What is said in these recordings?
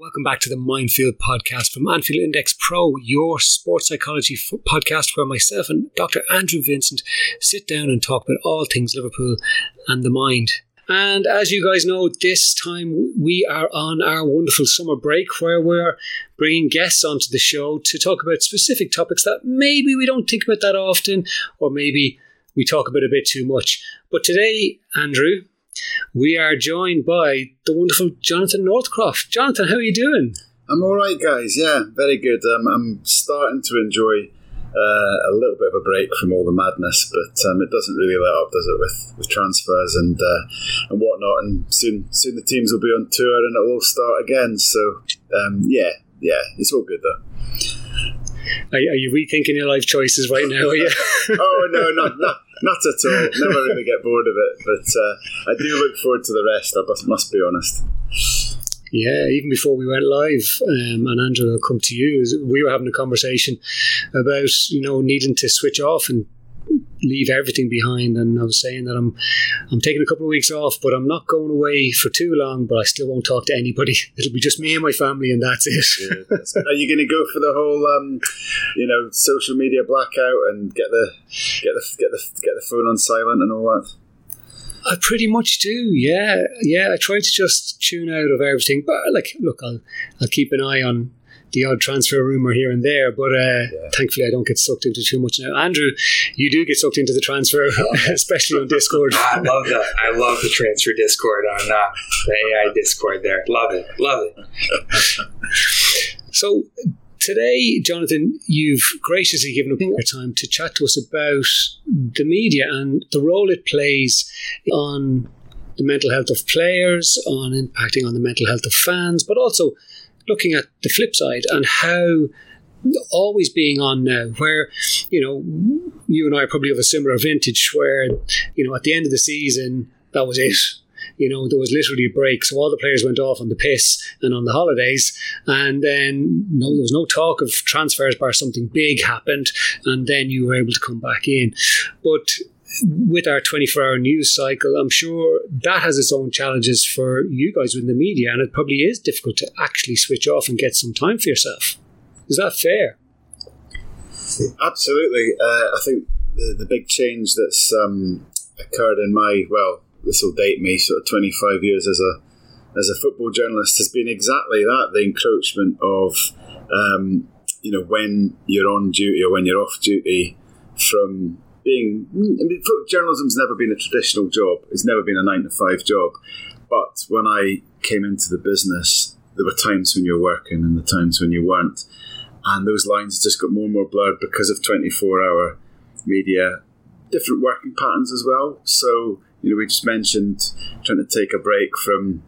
Welcome back to the Mindfield podcast from Anfield Index Pro, your sports psychology f- podcast, where myself and Dr. Andrew Vincent sit down and talk about all things Liverpool and the mind. And as you guys know, this time we are on our wonderful summer break where we're bringing guests onto the show to talk about specific topics that maybe we don't think about that often, or maybe we talk about a bit too much. But today, Andrew, we are joined by the wonderful Jonathan Northcroft. Jonathan, how are you doing? I'm all right, guys. Yeah, very good. Um, I'm starting to enjoy uh, a little bit of a break from all the madness, but um, it doesn't really let up, does it, with, with transfers and uh, and whatnot. And soon, soon the teams will be on tour and it'll all start again. So, um, yeah, yeah, it's all good though. Are, are, you rethinking your life choices right now? Are you? oh no, not, not not at all. Never really get bored of it, but uh, I do look forward to the rest. I must, must be honest. Yeah, even before we went live, um, and Andrew, I'll come to you. We were having a conversation about you know needing to switch off and leave everything behind. And I was saying that I'm I'm taking a couple of weeks off, but I'm not going away for too long. But I still won't talk to anybody. It'll be just me and my family, and that's it. Yeah, that's Are you going to go for the whole, um, you know, social media blackout and get the get the get the get the phone on silent and all that? I pretty much do, yeah, yeah. I try to just tune out of everything, but like, look, I'll I'll keep an eye on the odd transfer rumor here and there, but uh, yeah. thankfully I don't get sucked into too much now. Andrew, you do get sucked into the transfer, especially on Discord. I love the I love the transfer Discord on uh, the AI Discord. There, love it, love it. so today, Jonathan, you've graciously given up your time to chat to us about the media and the role it plays on the mental health of players, on impacting on the mental health of fans, but also looking at the flip side and how always being on now where you know you and I probably have a similar vintage where you know at the end of the season that was it. You know there was literally a break. So all the players went off on the piss and on the holidays. And then no there was no talk of transfers bar something big happened. And then you were able to come back in. But with our 24 hour news cycle, I'm sure that has its own challenges for you guys within the media, and it probably is difficult to actually switch off and get some time for yourself. Is that fair? Absolutely. Uh, I think the, the big change that's um, occurred in my, well, this will date me, sort of 25 years as a as a football journalist has been exactly that the encroachment of um, you know when you're on duty or when you're off duty from being I mean, journalism's never been a traditional job. It's never been a nine to five job. But when I came into the business, there were times when you were working and the times when you weren't, and those lines just got more and more blurred because of twenty four hour media, different working patterns as well. So you know, we just mentioned trying to take a break from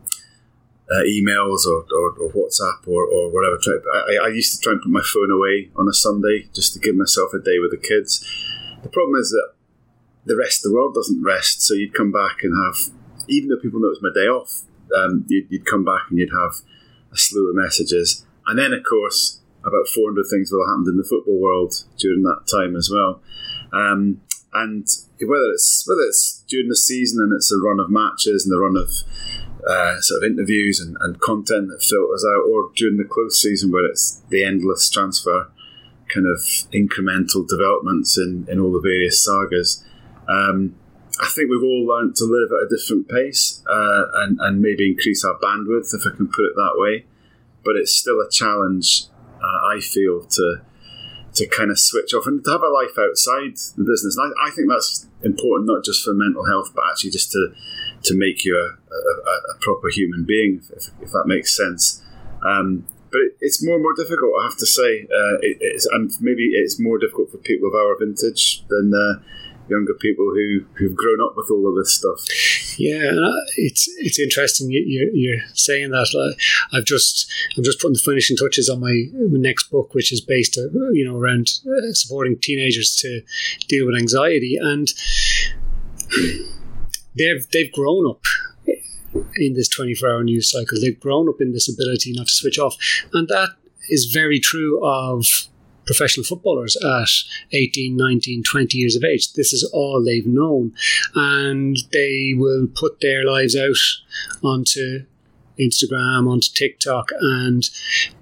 uh, emails or, or, or, WhatsApp or, or whatever. I, I, used to try and put my phone away on a Sunday just to give myself a day with the kids. The problem is that the rest of the world doesn't rest. So you'd come back and have, even though people know it's my day off, um, you'd, you'd, come back and you'd have a slew of messages. And then, of course, about 400 things will have happened in the football world during that time as well. Um, and whether it's whether it's during the season and it's a run of matches and the run of uh, sort of interviews and, and content that filters out, or during the close season where it's the endless transfer kind of incremental developments in, in all the various sagas. Um, I think we've all learned to live at a different pace uh, and, and maybe increase our bandwidth, if I can put it that way. But it's still a challenge, uh, I feel, to to kind of switch off and to have a life outside the business. And I, I think that's important, not just for mental health, but actually just to to make you a, a, a proper human being, if, if, that makes sense. Um, but it, it's more and more difficult, I have to say. Uh, it, and maybe it's more difficult for people of our vintage than uh, younger people who who've grown up with all of this stuff. Yeah, it's it's interesting you're, you're saying that. I've just I'm just putting the finishing touches on my next book, which is based uh, you know around uh, supporting teenagers to deal with anxiety, and they've they've grown up in this 24 hour news cycle. They've grown up in this ability not to switch off, and that is very true of professional footballers at 18, 19, 20 years of age. This is all they've known. And they will put their lives out onto Instagram, onto TikTok, and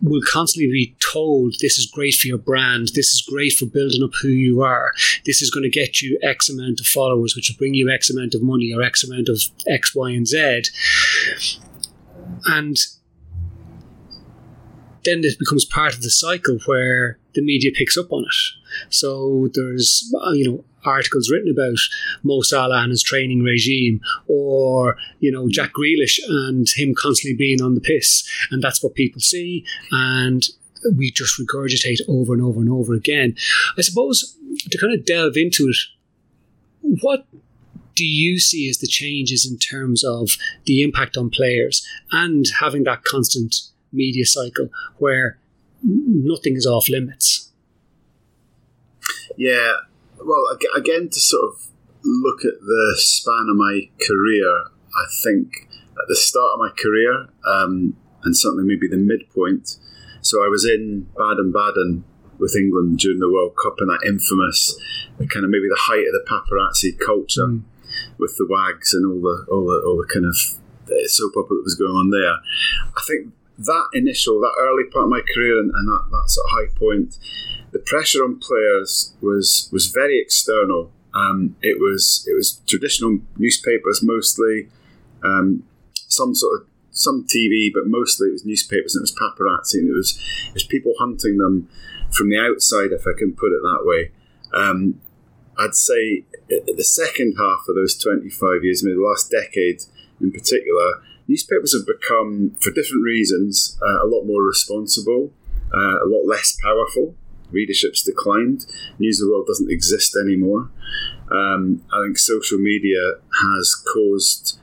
we'll constantly be told this is great for your brand, this is great for building up who you are, this is going to get you X amount of followers, which will bring you X amount of money or X amount of X, Y, and Z. And then it becomes part of the cycle where the media picks up on it. So there's uh, you know articles written about Mo Salah and his training regime, or you know Jack Grealish and him constantly being on the piss, and that's what people see, and we just regurgitate over and over and over again. I suppose to kind of delve into it, what do you see as the changes in terms of the impact on players and having that constant media cycle where nothing is off limits. Yeah, well, again, to sort of look at the span of my career, I think at the start of my career, um, and certainly maybe the midpoint, so I was in Baden Baden with England during the World Cup and that infamous, kind of maybe the height of the paparazzi culture mm. with the wags and all the all the all the kind of soap opera that was going on there. I think that initial, that early part of my career and, and that, that sort of high point, the pressure on players was was very external. Um, it was it was traditional newspapers mostly, um, some sort of some TV, but mostly it was newspapers and it was paparazzi and it was it was people hunting them from the outside, if I can put it that way. Um, I'd say the second half of those 25 years, maybe the last decade in particular, newspapers have become, for different reasons, uh, a lot more responsible, uh, a lot less powerful. Readership's declined. News of the world doesn't exist anymore. Um, I think social media has caused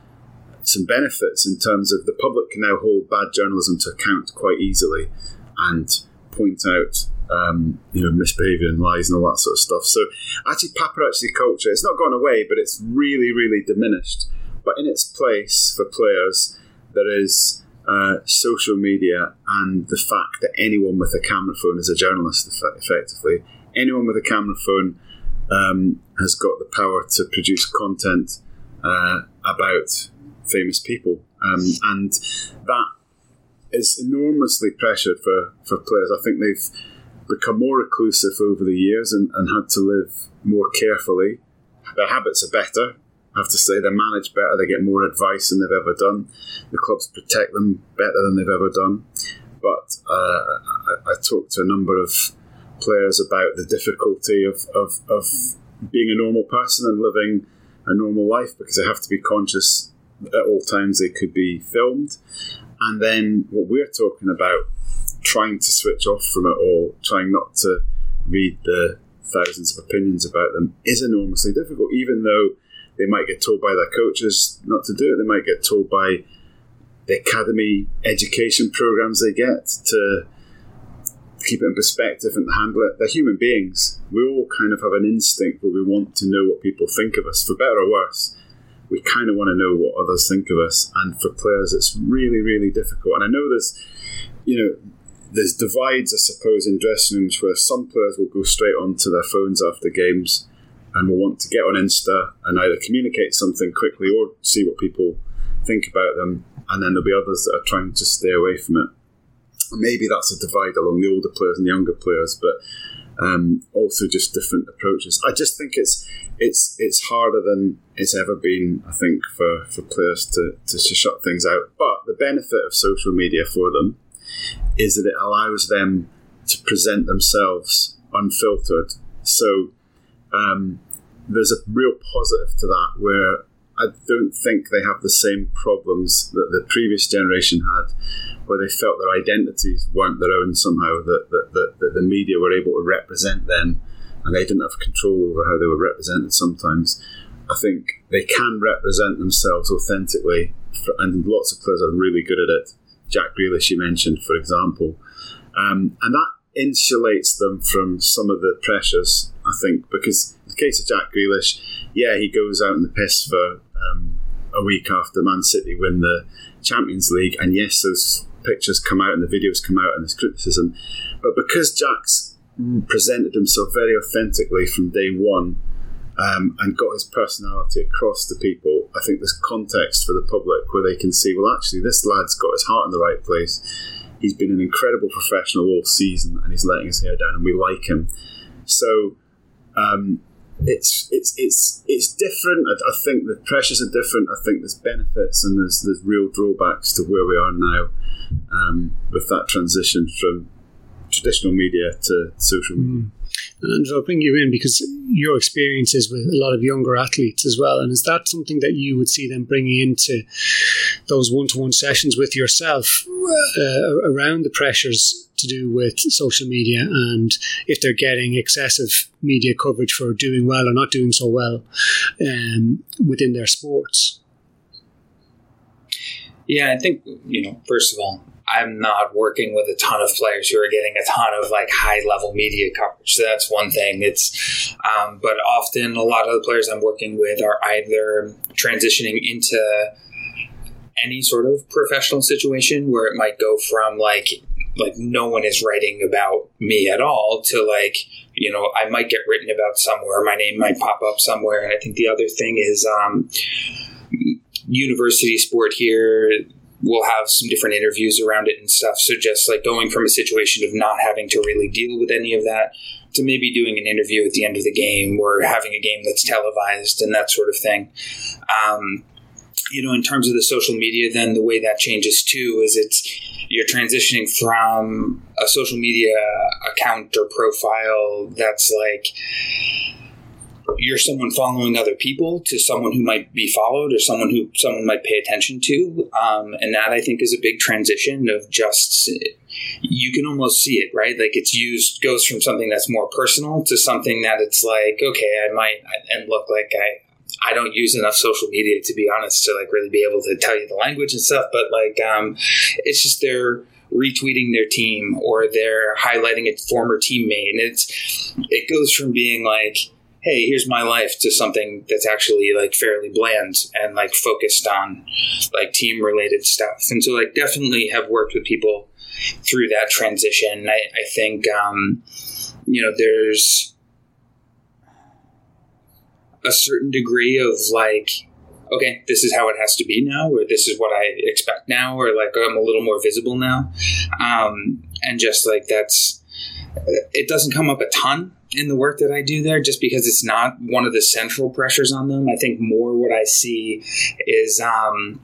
some benefits in terms of the public can now hold bad journalism to account quite easily and point out um, you know misbehavior and lies and all that sort of stuff. So actually, paparazzi culture it's not gone away, but it's really really diminished. But in its place for players, there is uh, social media and the fact that anyone with a camera phone is a journalist, effectively. Anyone with a camera phone um, has got the power to produce content uh, about famous people. Um, and that is enormously pressured for, for players. I think they've become more reclusive over the years and, and had to live more carefully. Their habits are better I have to say they're managed better. They get more advice than they've ever done. The clubs protect them better than they've ever done. But uh, I, I talked to a number of players about the difficulty of, of, of being a normal person and living a normal life because they have to be conscious at all times they could be filmed. And then what we're talking about, trying to switch off from it all, trying not to read the thousands of opinions about them, is enormously difficult, even though they might get told by their coaches not to do it. They might get told by the academy education programs they get to keep it in perspective and handle it. They're human beings. We all kind of have an instinct where we want to know what people think of us, for better or worse. We kind of want to know what others think of us. And for players, it's really, really difficult. And I know there's, you know, there's divides, I suppose, in dressing rooms where some players will go straight onto their phones after games and will want to get on Insta and either communicate something quickly or see what people think about them. And then there'll be others that are trying to stay away from it. Maybe that's a divide along the older players and the younger players, but um, also just different approaches. I just think it's it's it's harder than it's ever been. I think for, for players to, to, shut things out. But the benefit of social media for them is that it allows them to present themselves unfiltered. So um, there's a real positive to that where I don't think they have the same problems that the previous generation had, where they felt their identities weren't their own somehow, that, that, that, that the media were able to represent them and they didn't have control over how they were represented sometimes. I think they can represent themselves authentically, and lots of players are really good at it. Jack Grealish, you mentioned, for example. Um, and that insulates them from some of the pressures, I think, because in the case of Jack Grealish, yeah, he goes out in the piss for um, a week after Man City win the Champions League, and yes, those pictures come out and the videos come out and there's criticism, but because Jack's presented himself very authentically from day one um, and got his personality across to people, I think there's context for the public where they can see, well, actually, this lad's got his heart in the right place. He's been an incredible professional all season and he's letting his hair down, and we like him. So um, it's it's it's it's different. I, I, think the pressures are different. I think there's benefits and there's there's real drawbacks to where we are now um, with that transition from traditional media to social media. Mm. And I'll bring you in because your experiences with a lot of younger athletes as well. And is that something that you would see them bringing into those one to one sessions with yourself uh, around the pressures to do with social media and if they're getting excessive media coverage for doing well or not doing so well um, within their sports? Yeah, I think, you know, first of all, I'm not working with a ton of players who are getting a ton of like high level media coverage. So that's one thing. It's, um, but often a lot of the players I'm working with are either transitioning into any sort of professional situation where it might go from like like no one is writing about me at all to like you know I might get written about somewhere my name might pop up somewhere and I think the other thing is um, university sport here we'll have some different interviews around it and stuff. So just like going from a situation of not having to really deal with any of that to maybe doing an interview at the end of the game or having a game that's televised and that sort of thing. Um, you know, in terms of the social media, then the way that changes too is it's you're transitioning from a social media account or profile that's like you're someone following other people to someone who might be followed or someone who someone might pay attention to. Um, and that i think is a big transition of just you can almost see it right? Like it's used goes from something that's more personal to something that it's like okay i might and look like i I don't use enough social media to be honest to like really be able to tell you the language and stuff, but like um, it's just they're retweeting their team or they're highlighting a former teammate, and it's it goes from being like hey, here's my life to something that's actually like fairly bland and like focused on like team related stuff. And so like definitely have worked with people through that transition. I, I think, um, you know, there's a certain degree of like, okay, this is how it has to be now, or this is what I expect now, or like I'm a little more visible now. Um, and just like that's, it doesn't come up a ton in the work that I do there just because it's not one of the central pressures on them. I think more what I see is um,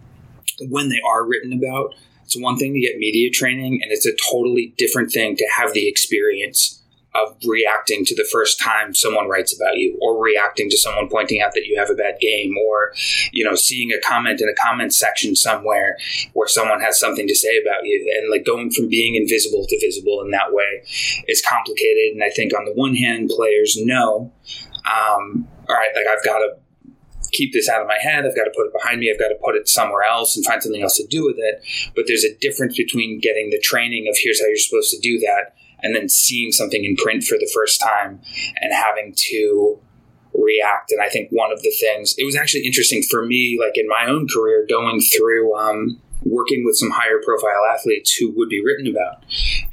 when they are written about, it's one thing to get media training, and it's a totally different thing to have the experience of reacting to the first time someone writes about you or reacting to someone pointing out that you have a bad game or you know seeing a comment in a comment section somewhere where someone has something to say about you and like going from being invisible to visible in that way is complicated and i think on the one hand players know um, all right like i've got to keep this out of my head. I've got to put it behind me. I've got to put it somewhere else and find something else to do with it. But there's a difference between getting the training of here's how you're supposed to do that and then seeing something in print for the first time and having to react. And I think one of the things, it was actually interesting for me, like in my own career, going through, um, working with some higher profile athletes who would be written about.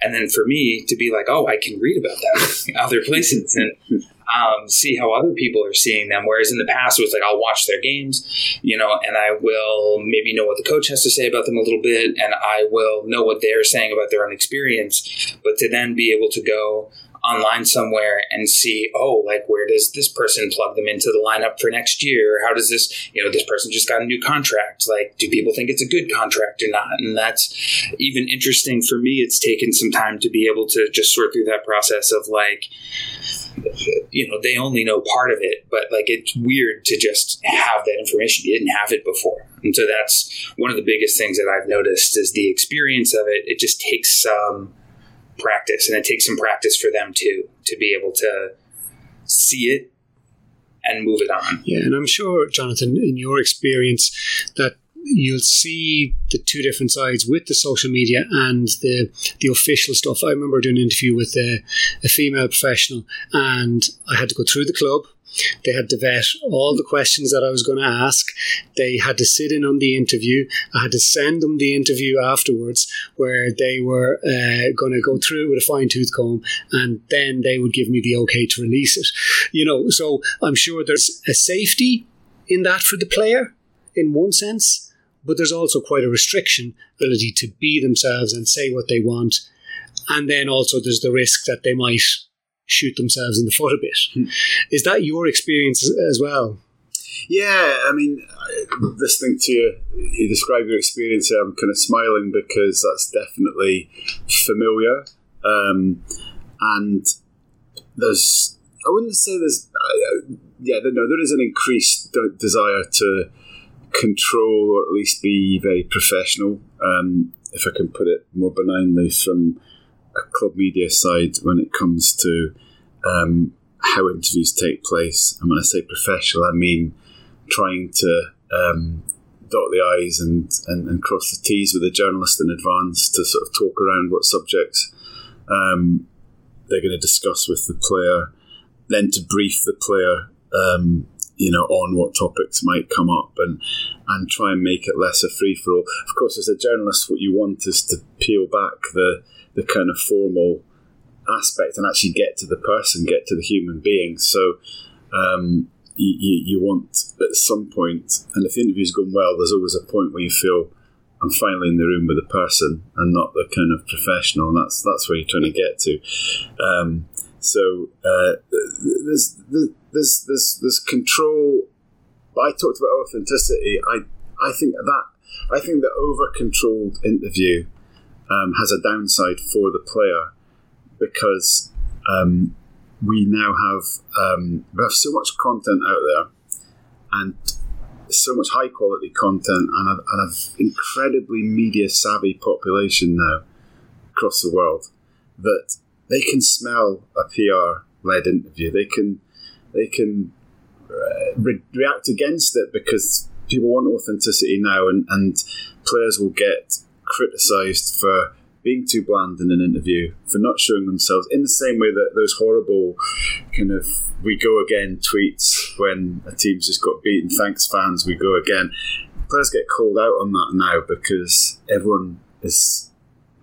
And then for me to be like, oh, I can read about that other places. And um, see how other people are seeing them. Whereas in the past, it was like I'll watch their games, you know, and I will maybe know what the coach has to say about them a little bit, and I will know what they're saying about their own experience. But to then be able to go online somewhere and see, oh, like where does this person plug them into the lineup for next year? How does this, you know, this person just got a new contract? Like, do people think it's a good contract or not? And that's even interesting for me. It's taken some time to be able to just sort through that process of like, you know, they only know part of it, but like it's weird to just have that information. You didn't have it before. And so that's one of the biggest things that I've noticed is the experience of it. It just takes some practice, and it takes some practice for them too to be able to see it and move it on. Yeah, and I'm sure, Jonathan, in your experience, that you'll see the two different sides with the social media and the the official stuff. I remember doing an interview with a, a female professional, and I had to go through the club they had to vet all the questions that I was going to ask. They had to sit in on the interview. I had to send them the interview afterwards where they were uh, going to go through it with a fine tooth comb and then they would give me the okay to release it. You know, so I'm sure there's a safety in that for the player in one sense, but there's also quite a restriction ability to be themselves and say what they want. And then also there's the risk that they might shoot themselves in the foot a bit. Hmm. Is that your experience as well? Yeah, I mean, listening to you, you describe your experience here, I'm kind of smiling because that's definitely familiar. Um, and there's, I wouldn't say there's, uh, yeah, no, there is an increased desire to control or at least be very professional, um, if I can put it more benignly, from club media side when it comes to um, how interviews take place. And when I say professional, I mean trying to um, dot the I's and, and, and, cross the T's with the journalist in advance to sort of talk around what subjects um, they're going to discuss with the player, then to brief the player. Um, you know, on what topics might come up, and and try and make it less a free for all. Of course, as a journalist, what you want is to peel back the the kind of formal aspect and actually get to the person, get to the human being. So um, you, you, want at some point, and if the interview's gone well, there's always a point where you feel I'm finally in the room with the person and not the kind of professional, and that's that's where you're trying to get to. Um, so uh, there's, there's there's there's control. I talked about authenticity. I I think that I think the over controlled interview um, has a downside for the player because um, we now have um, we have so much content out there and so much high quality content and an incredibly media savvy population now across the world that they can smell a PR led interview. They can they can uh, re- react against it because people want authenticity now, and, and players will get criticised for being too bland in an interview, for not showing themselves in the same way that those horrible kind of we go again tweets when a team's just got beaten, thanks fans, we go again. Players get called out on that now because everyone is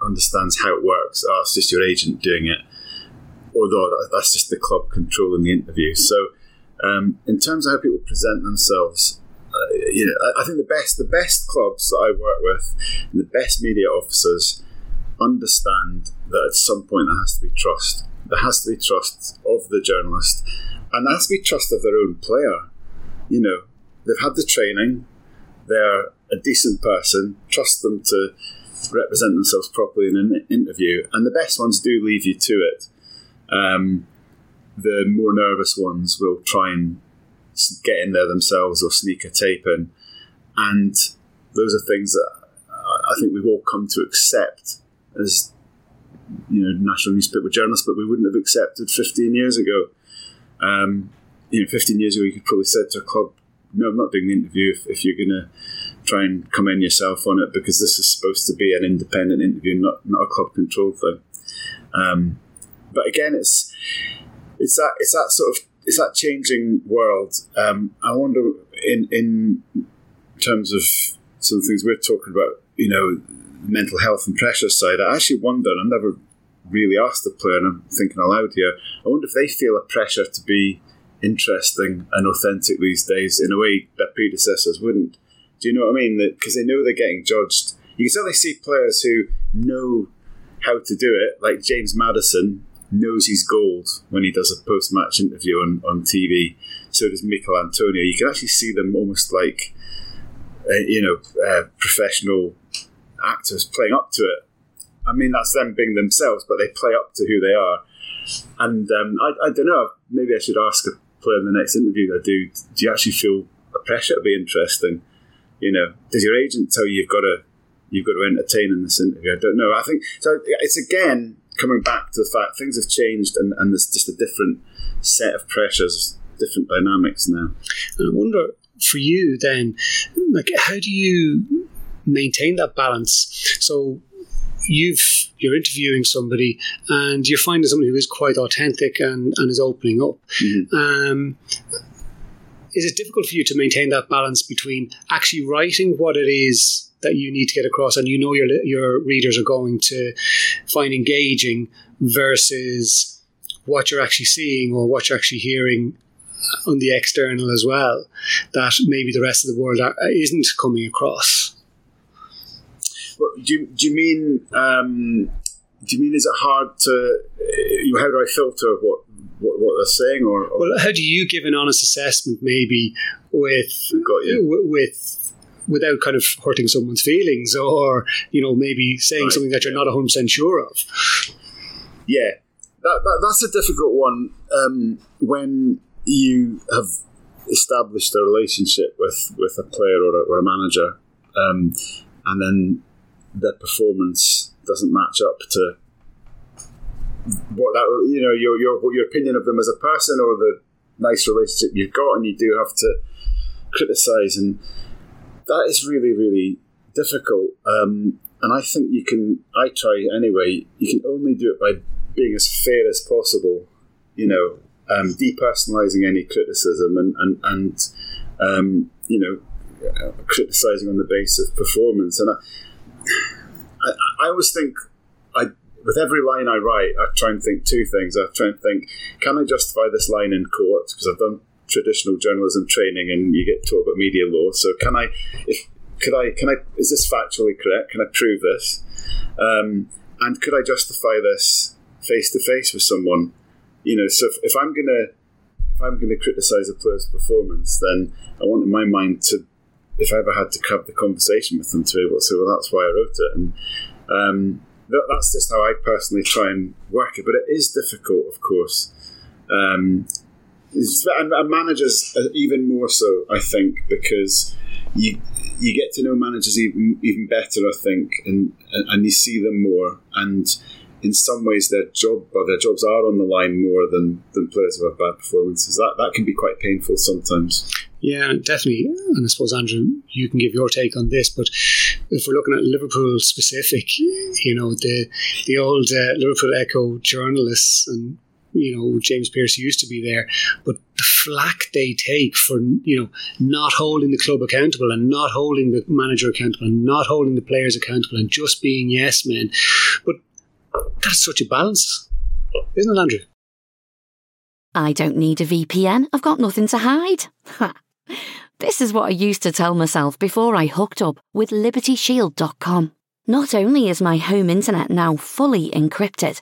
understands how it works. Oh, it's just your agent doing it. Although that's just the club controlling the interview. So, um, in terms of how people present themselves, uh, you know, I, think the best the best clubs that I work with, and the best media officers, understand that at some point there has to be trust. There has to be trust of the journalist, and there has to be trust of their own player. You know, they've had the training, they're a decent person, trust them to represent themselves properly in an interview, and the best ones do leave you to it. Um, the more nervous ones will try and get in there themselves or sneak a tape in, and those are things that I think we've all come to accept as you know national newspaper journalists, but we wouldn't have accepted 15 years ago. Um, you know, 15 years ago, you could probably said to a club, "No, I'm not doing the interview if, if you're going to try and come in yourself on it because this is supposed to be an independent interview, not not a club controlled thing." Um, but again, it's it's that it's that sort of it's that changing world. Um, I wonder in in terms of some things we're talking about, you know, mental health and pressure side, I actually wonder, I've never really asked the player, and I'm thinking aloud here, I wonder if they feel a pressure to be interesting and authentic these days in a way that predecessors wouldn't. Do you know what I mean? Because they know they're getting judged. You can certainly see players who know how to do it, like James Maddison knows he's gold when he does a post match interview on, on TV. So does Michael Antonio. You can actually see them almost like, uh, you know, uh, professional actors playing up to it. I mean, that's them being themselves, but they play up to who they are. And um, I, I don't know, maybe I should ask a player in the next interview I do, do you actually feel a pressure to be interesting? You know, does your agent tell you you've got to you've got to entertain in this interview? I don't know. I think so. It's again coming back to the fact things have changed and, and there's just a different set of pressures, different dynamics now. And I wonder for you then, like, how do you maintain that balance? So you've you're interviewing somebody and you're finding somebody who is quite authentic and, and is opening up. Mm-hmm. Um, is it difficult for you to maintain that balance between actually writing what it is that you need to get across and you know your your readers are going to find engaging versus what you're actually seeing or what you're actually hearing on the external as well that maybe the rest of the world isn't coming across. Well, do, you, do you mean um, do you mean is it hard to uh, how do I filter what what, what they're saying or, or, well how do you give an honest assessment maybe with with without kind of hurting someone's feelings or you know maybe saying right. something that you're not 100% sure of yeah that, that that's a difficult one um, when you have established a relationship with with a player or a, or a manager um, and then their performance doesn't match up to what that you know your your your opinion of them as a person or the nice relationship you've got, and you do have to criticize, and that is really really difficult. Um, and I think you can. I try anyway. You can only do it by being as fair as possible. You know, um, depersonalizing any criticism and and and um, you know, criticizing on the basis of performance. And I, I, I always think I with every line I write, I try and think two things. I try and think, can I justify this line in court? Because I've done traditional journalism training, and you get taught about media law. So can I, if could I, can I, is this factually correct? Can I prove this? Um, and could I justify this face to face with someone? You know, so if, if I'm gonna, if I'm gonna criticize a player's performance, then I want in my mind to if I ever had to have the conversation with them to be able to say, well, that's why I wrote it. And um, that, that's just how I personally try and work it. But it is difficult, of course. Um, and, managers even more so, I think, because you you get to know managers even even better, I think, and and you see them more, and in some ways their job or their jobs are on the line more than than players who have bad performances. That that can be quite painful sometimes. Yeah, definitely. And I suppose, Andrew, you can give your take on this. But if we're looking at Liverpool specific, you know, the the old uh, Liverpool Echo journalists and you know James Pearce used to be there, but the flack they take for you know not holding the club accountable and not holding the manager accountable and not holding the players accountable and just being yes men, but that's such a balance, isn't it, Andrew? I don't need a VPN. I've got nothing to hide. This is what I used to tell myself before I hooked up with LibertyShield.com. Not only is my home internet now fully encrypted,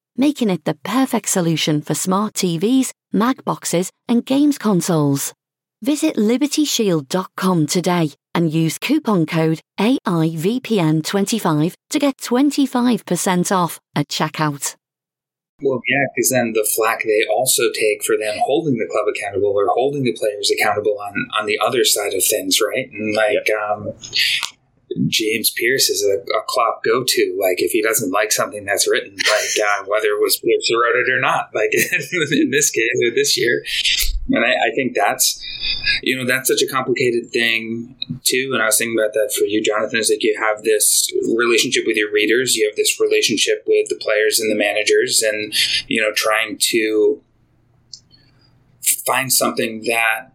making it the perfect solution for smart TVs, mag boxes, and games consoles. Visit libertyshield.com today and use coupon code AIVPN25 to get 25% off at checkout. Well, yeah, because then the flack they also take for them holding the club accountable or holding the players accountable on on the other side of things, right? And like, um, James Pearce is a, a Klopp go to. Like, if he doesn't like something that's written, like uh, whether it was who wrote it or not, like in this case or this year. And I, I, think that's, you know, that's such a complicated thing too. And I was thinking about that for you, Jonathan, is like you have this relationship with your readers, you have this relationship with the players and the managers, and, you know, trying to find something that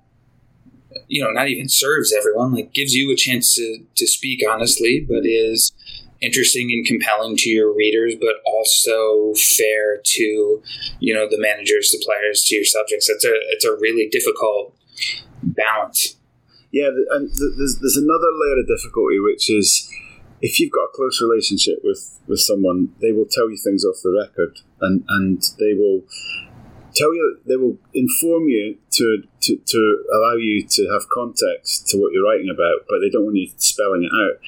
you know, not even serves everyone, like gives you a chance to, to speak honestly, but is interesting and compelling to your readers, but also fair to, you know, the managers, the players, to your subjects. It's a, it's a really difficult balance. Yeah, and there's, there's another layer of difficulty, which is if you've got a close relationship with, with someone, they will tell you things off the record and, and they will tell you they will inform you to, to, to allow you to have context to what you're writing about, but they don't want you spelling it out.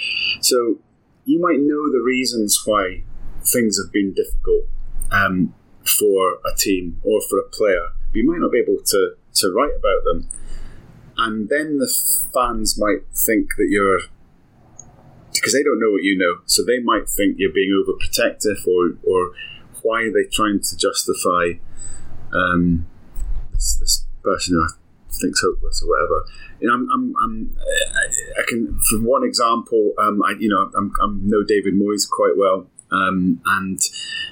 So you might know the reasons why things have been difficult um, for a team or for a player, but you might not be able to, to write about them. And then the fans might think that you're because they don't know what you know, so they might think you're being overprotective, or or why are they trying to justify um, this, this, person who I think's hopeless or whatever. You know, I'm, I'm, I'm I can, for one example, um, I, you know, I'm, I know David Moyes quite well. Um, and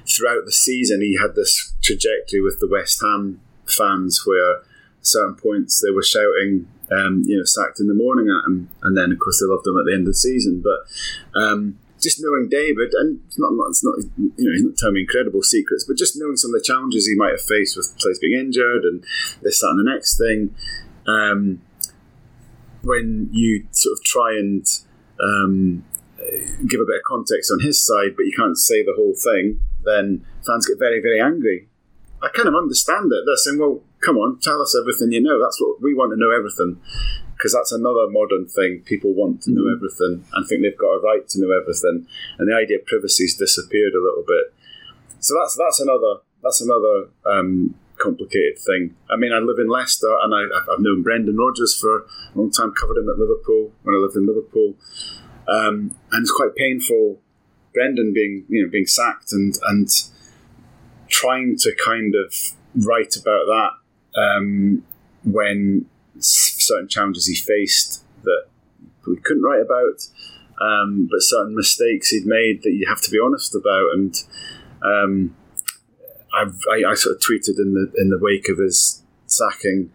throughout the season, he had this trajectory with the West Ham fans where certain points they were shouting, um, you know, sacked in the morning at him, and then of course they loved him at the end of the season. But um, just knowing David, and it's not, it's not, you know, he's not telling me incredible secrets, but just knowing some of the challenges he might have faced with players being injured and this, that, and the next thing. Um, when you sort of try and um, give a bit of context on his side, but you can't say the whole thing, then fans get very, very angry. I kind of understand it. They're saying, well, come on, tell us everything you know. That's what we want to know everything because that's another modern thing. People want to know mm-hmm. everything and think they've got a right to know everything, and the idea of privacy's disappeared a little bit. So that's that's another that's another um, complicated thing. I mean, I live in Leicester, and I, have known Brendan Rodgers for a long time. Covered him at Liverpool when I lived in Liverpool, um, and it's quite painful. Brendan being you know being sacked and and trying to kind of write about that um, when certain challenges he faced that we couldn't write about, um, but certain mistakes he'd made that you have to be honest about. And um, I, I, I, sort of tweeted in the in the wake of his sacking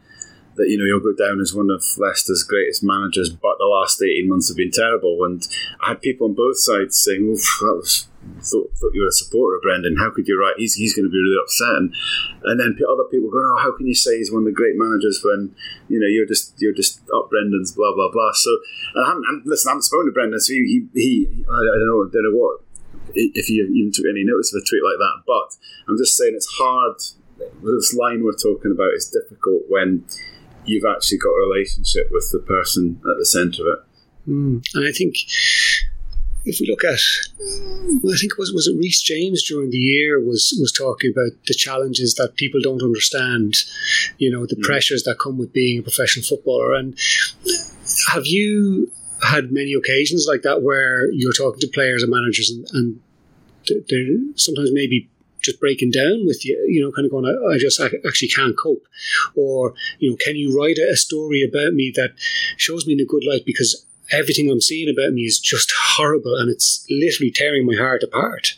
that you know he'll go down as one of Leicester's greatest managers, but the last eighteen months have been terrible. And I had people on both sides saying, "Oof, that was." Thought, thought you were a supporter of Brendan. How could you write? He's, he's going to be really upset. And, and then other people go, "Oh, how can you say he's one of the great managers when you know you're just you're just up Brendan's blah blah blah." So, and I haven't, and listen, I haven't spoken to Brendan, so he he, he I, I don't know, don't know what if you even took any notice of a tweet like that. But I'm just saying it's hard. This line we're talking about is difficult when you've actually got a relationship with the person at the centre of it. Mm. And I think if we look at, I think it was was it Reece James during the year was was talking about the challenges that people don't understand, you know, the mm. pressures that come with being a professional footballer. And have you had many occasions like that where you're talking to players and managers and, and they're sometimes maybe just breaking down with you, you know, kind of going, I, I just I actually can't cope. Or, you know, can you write a story about me that shows me in a good light because everything I'm seeing about me is just horrible and it's literally tearing my heart apart.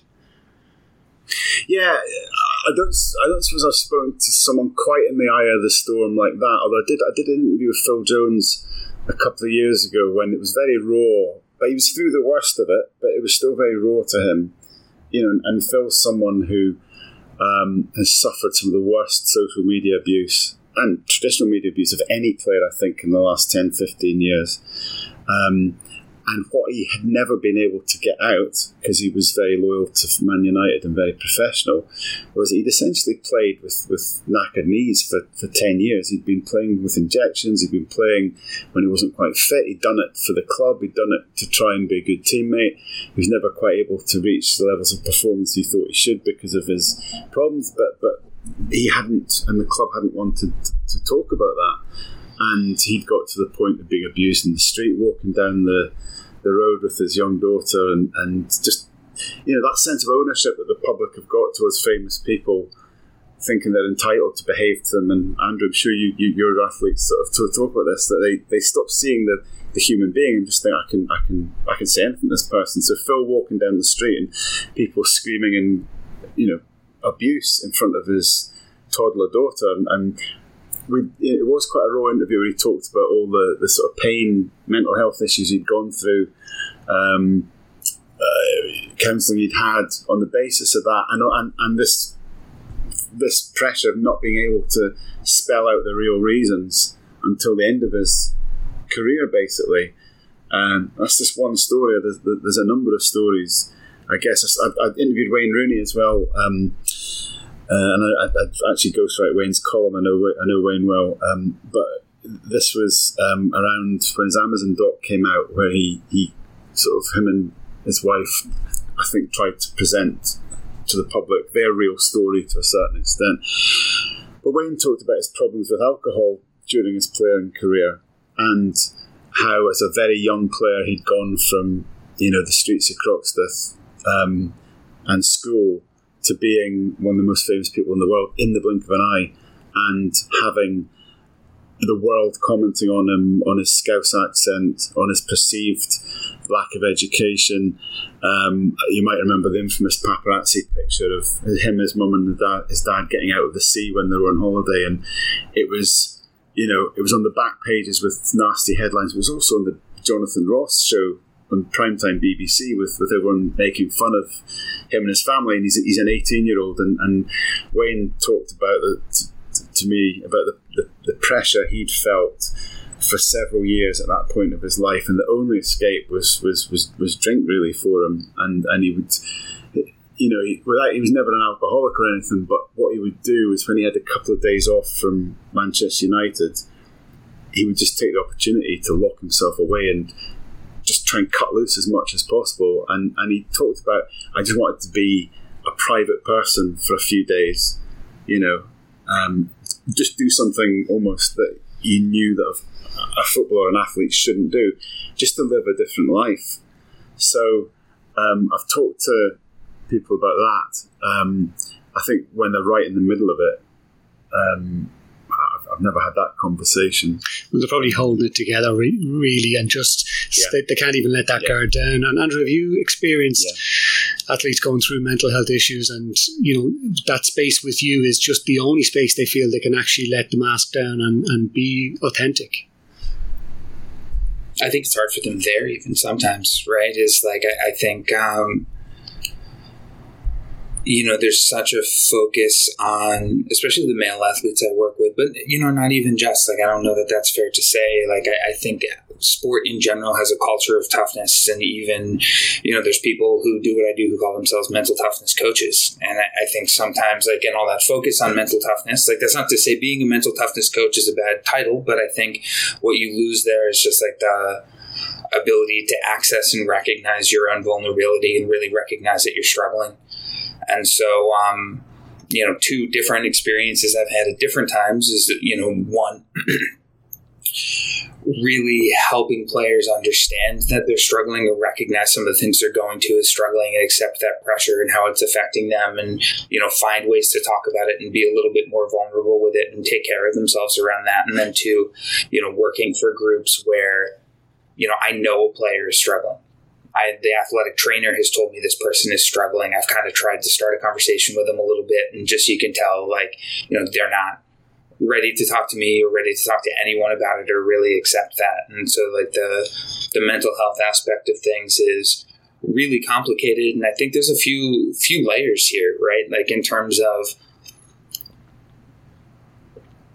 Yeah, I don't. I don't suppose I've spoken to someone quite in the eye of the storm like that. Although I did. I did an interview with Phil Jones a couple of years ago when it was very raw, but he was through the worst of it. But it was still very raw to him you know, and, Phil's someone who um, has suffered some of the worst social media abuse and traditional media abuse of any player, I think, in the last 10, 15 years. Um, And what he had never been able to get out, because he was very loyal to Man United and very professional, was he'd essentially played with, with knackered knees for, for 10 years. He'd been playing with injections, he'd been playing when he wasn't quite fit, he'd done it for the club, he'd done it to try and be a good teammate. He was never quite able to reach the levels of performance he thought he should because of his problems, but, but he hadn't, and the club hadn't wanted to, to talk about that and he'd got to the point of being abused in the street, walking down the the road with his young daughter, and, and just you know that sense of ownership that the public have got towards famous people, thinking they're entitled to behave to them. And Andrew, I'm sure you, you your athletes sort of talk about this that they, they stop seeing the, the human being and just think I can I can I can say anything to this person. So Phil walking down the street and people screaming and you know abuse in front of his toddler daughter and, and we, it was quite a raw interview where he talked about all the, the sort of pain, mental health issues he'd gone through, um, uh, counselling he'd had on the basis of that, and, and, and this this pressure of not being able to spell out the real reasons until the end of his career, basically. Um, that's just one story. There's, there's, a number of stories. I guess I, I interviewed Wayne Rooney as well. Um, uh, and I, I, actually ghostwrite Wayne's column. I know I know Wayne well, um, but this was um, around when his Amazon doc came out, where he he sort of him and his wife, I think, tried to present to the public their real story to a certain extent. But Wayne talked about his problems with alcohol during his playing career and how, as a very young player, he'd gone from you know the streets of Croxteth um, and school to being one of the most famous people in the world in the blink of an eye and having the world commenting on him, on his Scouse accent, on his perceived lack of education. Um, you might remember the infamous paparazzi picture of him, his mum, and dad, his dad getting out of the sea when they were on holiday, and it was, you know, it was on the back pages with nasty headlines. It was also on the Jonathan Ross show on primetime BBC with, with everyone making fun of him and his family. And he's, he's an 18 year old. And, and Wayne talked about it to me about the, the, the pressure he'd felt for several years at that point of his life, and the only escape was was was, was drink really for him, and and he would. You know, he, without, he was never an alcoholic or anything, but what he would do is when he had a couple of days off from Manchester United, he would just take the opportunity to lock himself away and just try and cut loose as much as possible. And, and he talked about, I just wanted to be a private person for a few days, you know, um, just do something almost that you knew that a footballer, an athlete shouldn't do, just to live a different life. So um, I've talked to people about that. Um, I think when they're right in the middle of it, um, I've never had that conversation. Well, they're probably holding it together, re- really, and just yeah. they, they, can't even let that yeah. guard down. And Andrew, have you experienced yeah. athletes going through mental health issues, and you know that space with you is just the only space they feel they can actually let the mask down and, and be authentic? I think it's hard for them there, even sometimes, right? Is like I, I think um, you know, there's such a focus on, especially the male athletes I work with, but, you know, not even just like, I don't know that that's fair to say. Like, I, I think sport in general has a culture of toughness. And even, you know, there's people who do what I do who call themselves mental toughness coaches. And I, I think sometimes, like, in all that focus on mental toughness, like, that's not to say being a mental toughness coach is a bad title, but I think what you lose there is just like the, ability to access and recognize your own vulnerability and really recognize that you're struggling and so, um, you know, two different experiences I've had at different times is, you know, one, really helping players understand that they're struggling or recognize some of the things they're going to is struggling and accept that pressure and how it's affecting them and you know find ways to talk about it and be a little bit more vulnerable with it and take care of themselves around that. And then two you know working for groups where you know I know a player is struggling I, the athletic trainer has told me this person is struggling. I've kind of tried to start a conversation with them a little bit, and just you can tell, like, you know, they're not ready to talk to me or ready to talk to anyone about it or really accept that. And so, like, the the mental health aspect of things is really complicated, and I think there's a few few layers here, right? Like in terms of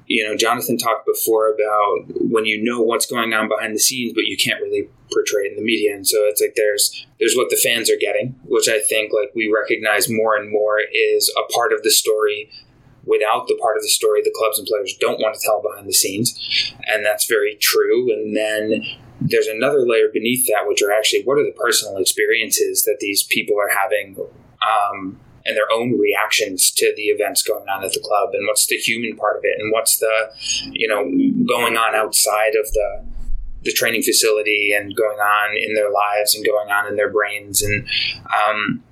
you know, Jonathan talked before about when you know what's going on behind the scenes, but you can't really portray it in the media. And so it's like there's there's what the fans are getting, which I think like we recognize more and more is a part of the story without the part of the story the clubs and players don't want to tell behind the scenes. And that's very true. And then there's another layer beneath that, which are actually what are the personal experiences that these people are having um, and their own reactions to the events going on at the club and what's the human part of it and what's the you know going on outside of the the training facility and going on in their lives and going on in their brains. And um,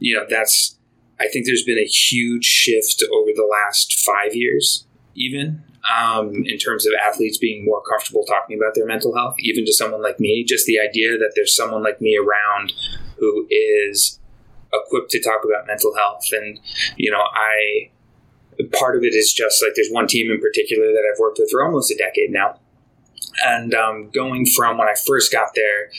you know that's i think there's been a huge shift over the last five years even um, in terms of athletes being more comfortable talking about their mental health even to someone like me. Just the idea that there's someone like me around who is equipped to talk about mental health. And, you know, I, part of it is just like there's one team in particular that I've worked with for almost a decade now. And um, going from when I first got there,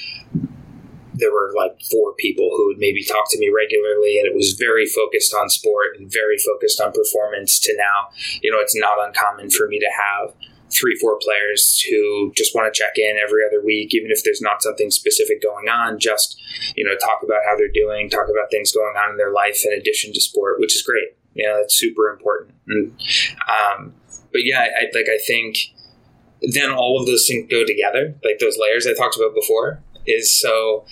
there were like four people who would maybe talk to me regularly, and it was very focused on sport and very focused on performance. To now, you know, it's not uncommon for me to have three, four players who just want to check in every other week, even if there's not something specific going on, just, you know, talk about how they're doing, talk about things going on in their life in addition to sport, which is great. You know, that's super important. And, um, but yeah, I, like, I think then all of those things go together, like those layers I talked about before is so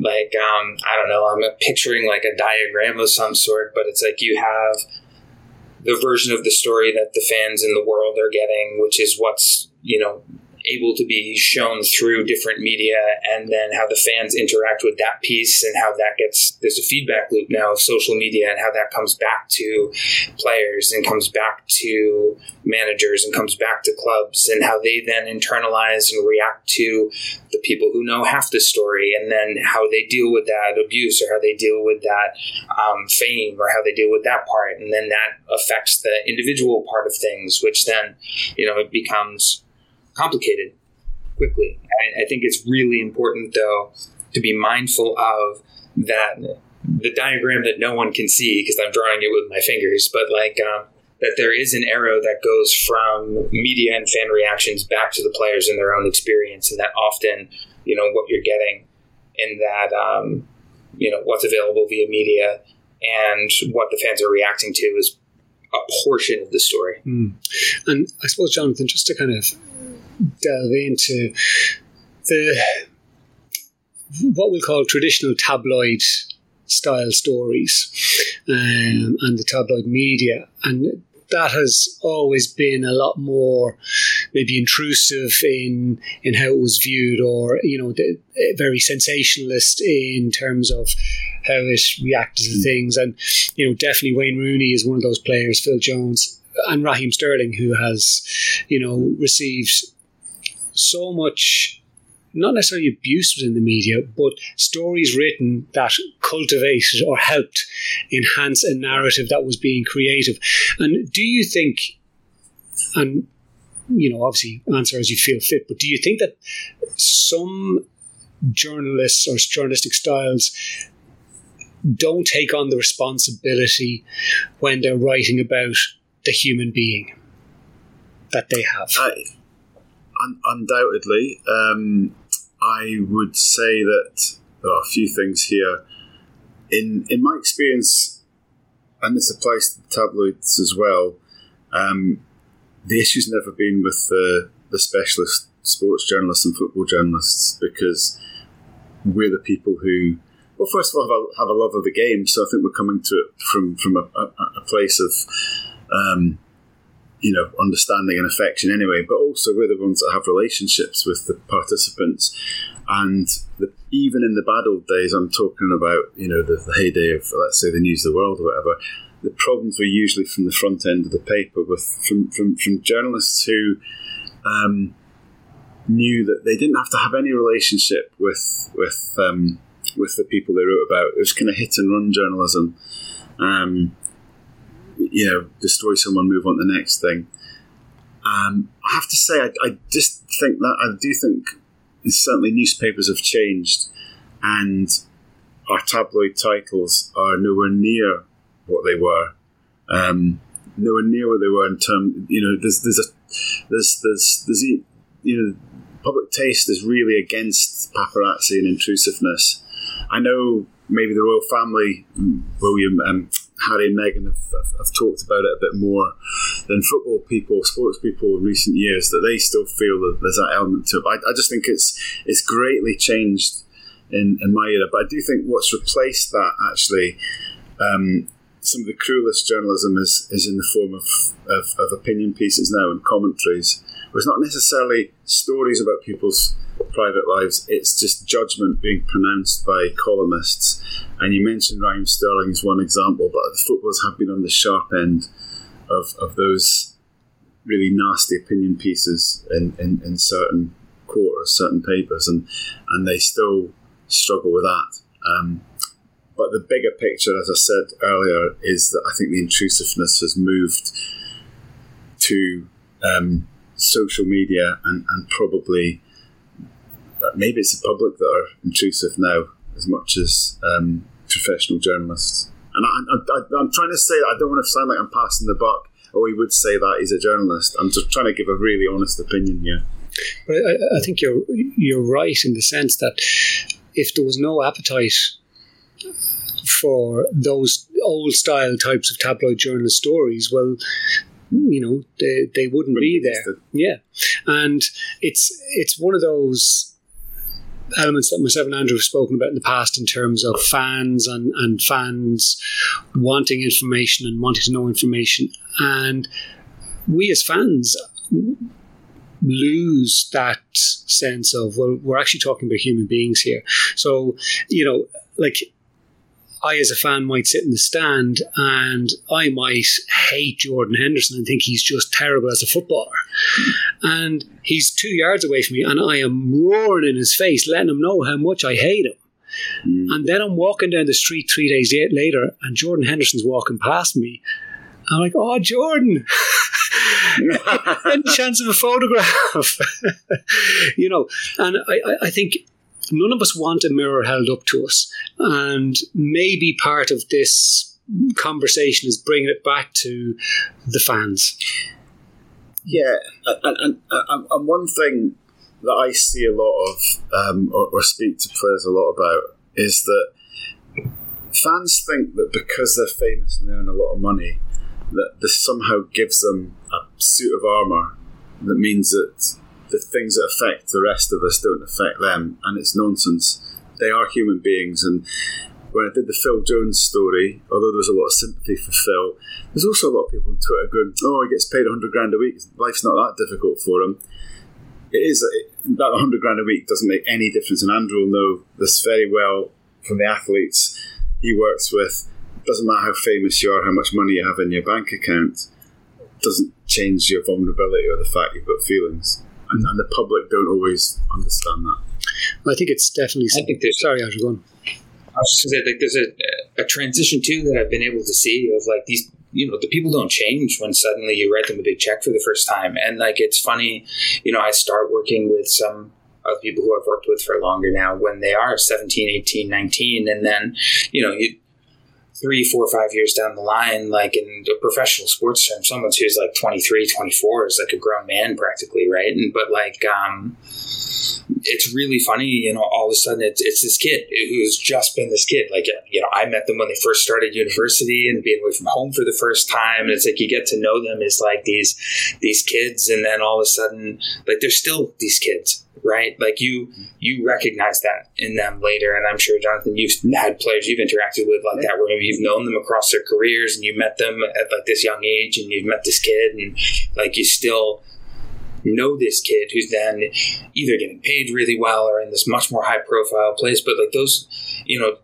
like um, I don't know. I'm picturing like a diagram of some sort, but it's like you have the version of the story that the fans in the world are getting, which is what's you know able to be shown through different media and then how the fans interact with that piece and how that gets there's a feedback loop now of social media and how that comes back to players and comes back to managers and comes back to clubs and how they then internalize and react to the people who know half the story and then how they deal with that abuse or how they deal with that um, fame or how they deal with that part. And then that affects the individual part of things which then you know it becomes complicated quickly. I, I think it's really important, though, to be mindful of that the diagram that no one can see because I'm drawing it with my fingers, but like um, that there is an arrow that goes from media and fan reactions back to the players and their own experience, and that often, you know, what you're getting in that, um, you know, what's available via media and what the fans are reacting to is a portion of the story. Mm. And I suppose, Jonathan, just to kind of delve into the what we'll call traditional tabloid style stories um, and the tabloid media. And that has always been a lot more maybe intrusive in in how it was viewed or you know very sensationalist in terms of how it reacted to things. And you know definitely Wayne Rooney is one of those players Phil Jones and Raheem Sterling who has you know received so much not necessarily abuse within the media, but stories written that cultivated or helped enhance a narrative that was being creative. And do you think, and you know, obviously answer as you feel fit, but do you think that some journalists or journalistic styles don't take on the responsibility when they're writing about the human being that they have? I- un- undoubtedly, um, I would say that there are a few things here. In in my experience, and this applies to the tabloids as well. Um, the issue's never been with the the specialist sports journalists and football journalists because we're the people who, well, first of all, have a, have a love of the game. So I think we're coming to it from from a, a, a place of um, you know, understanding and affection anyway, but also we're the ones that have relationships with the participants. And the, even in the bad old days, I'm talking about, you know, the, the heyday of, let's say, the News of the World or whatever, the problems were usually from the front end of the paper with from, from, from journalists who um, knew that they didn't have to have any relationship with with um, with the people they wrote about. It was kind of hit and run journalism. Um, you know, destroy someone, move on to the next thing. Um, I have to say, I, I, just think that I do think certainly newspapers have changed, and our tabloid titles are nowhere near what they were. Um, nowhere near where they were in terms. You know, there's there's a there's there's there's you know, public taste is really against paparazzi and intrusiveness. I know maybe the royal family, William and Harry and Meghan have, have, have, talked about it a bit more than football people, sports people in recent years. That they still feel that there's that element to it. I, I just think it's it's greatly changed in, in my era. But I do think what's replaced that actually. Um, some of the cruelest journalism is, is in the form of, of, of opinion pieces now and commentaries. It's not necessarily stories about people's private lives, it's just judgment being pronounced by columnists. And you mentioned Raheem Sterling as one example, but the footballers have been on the sharp end of, of those really nasty opinion pieces in, in, in certain quarters, certain papers, and, and they still struggle with that. Um, but the bigger picture, as I said earlier, is that I think the intrusiveness has moved to um, social media and, and probably uh, maybe it's the public that are intrusive now as much as um, professional journalists. And I, am trying to say I don't want to sound like I'm passing the buck, or he would say that he's a journalist. I'm just trying to give a really honest opinion here. But I, I think you're you're right in the sense that if there was no appetite for those old style types of tabloid journalist stories, well, you know, they, they wouldn't be there. Yeah. And it's it's one of those elements that myself and Andrew have spoken about in the past in terms of fans and, and fans wanting information and wanting to know information. And we as fans lose that sense of, well, we're actually talking about human beings here. So, you know, like I, as a fan, might sit in the stand and I might hate Jordan Henderson and think he's just terrible as a footballer. And he's two yards away from me and I am roaring in his face, letting him know how much I hate him. Mm. And then I'm walking down the street three days later and Jordan Henderson's walking past me. I'm like, oh, Jordan. Any chance of a photograph? you know, and I, I think none of us want a mirror held up to us. And maybe part of this conversation is bringing it back to the fans. Yeah, and, and, and, and one thing that I see a lot of, um, or, or speak to players a lot about, is that fans think that because they're famous and they earn a lot of money, that this somehow gives them a suit of armour that means that the things that affect the rest of us don't affect them, and it's nonsense. They are human beings, and when I did the Phil Jones story, although there was a lot of sympathy for Phil, there's also a lot of people on Twitter going, "Oh, he gets paid 100 grand a week. Life's not that difficult for him." It is that 100 grand a week doesn't make any difference, and Andrew will know this very well from the athletes he works with. It doesn't matter how famous you are, how much money you have in your bank account, it doesn't change your vulnerability or the fact you've got feelings and, and the public don't always understand that. Well, I think it's definitely. I think there's. Sorry, Andrew, go on. I was just gonna say, like, there's a, a transition too that I've been able to see of like these you know the people don't change when suddenly you write them a big check for the first time and like it's funny you know i start working with some of the people who i've worked with for longer now when they are 17 18 19 and then you know you three, four, five years down the line, like in a professional sports term, someone who's like 23, 24 is like a grown man practically, right? And but like, um, it's really funny, you know, all of a sudden it's, it's this kid who's just been this kid. Like, you know, I met them when they first started university and being away from home for the first time. And it's like you get to know them as like these, these kids. And then all of a sudden, like, they're still these kids right? Like you you recognize that in them later, and I'm sure Jonathan, you've had players you've interacted with like that, where maybe you've known them across their careers, and you met them at like this young age, and you've met this kid, and like you still know this kid who's then either getting paid really well or in this much more high profile place, but like those, you know,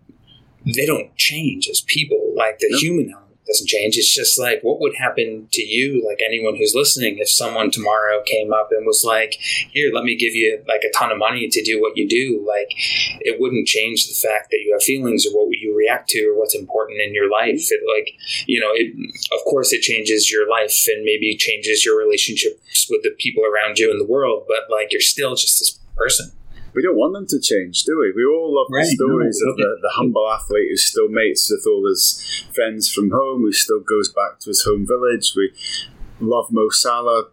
they don't change as people, like the human element doesn't change. It's just like what would happen to you, like anyone who's listening, if someone tomorrow came up and was like, "Here, let me give you like a ton of money to do what you do." Like, it wouldn't change the fact that you have feelings or what you react to or what's important in your life. It like, you know, it of course it changes your life and maybe changes your relationships with the people around you in the world, but like you're still just this person. We don't want them to change, do we? We all love right, the stories no, of the, the humble athlete who still mates with all his friends from home, who still goes back to his home village. We love Mo Salah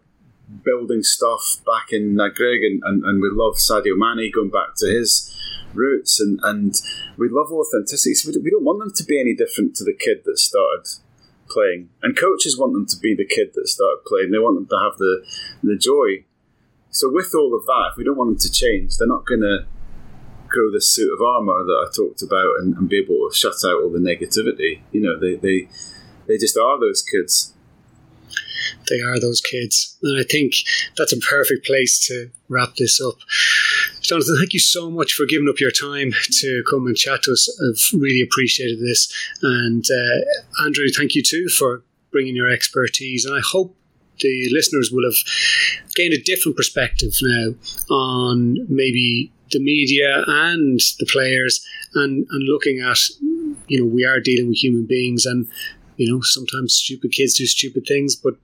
building stuff back in Nagrig, and, and, and we love Sadio Mane going back to his roots, and, and we love authenticity. So we don't want them to be any different to the kid that started playing. And coaches want them to be the kid that started playing. They want them to have the the joy. So with all of that, if we don't want them to change, they're not going to grow this suit of armor that I talked about and, and, be able to shut out all the negativity. You know, they they they just are those kids they are those kids. And I think that's a perfect place to wrap this up. Jonathan, thank you so much for giving up your time to come and chat to us. I've really appreciated this. And uh, Andrew, thank you too for bringing your expertise. And I hope the listeners will have gained a different perspective now on maybe the media and the players and, and looking at, you know, we are dealing with human beings and, you know, sometimes stupid kids do stupid things, but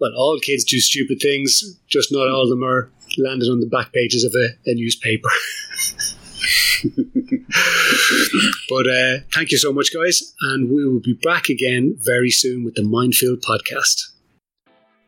well, all kids do stupid things, just not all of them are landed on the back pages of a, a newspaper. but uh, thank you so much, guys, and we will be back again very soon with the Mindfield podcast.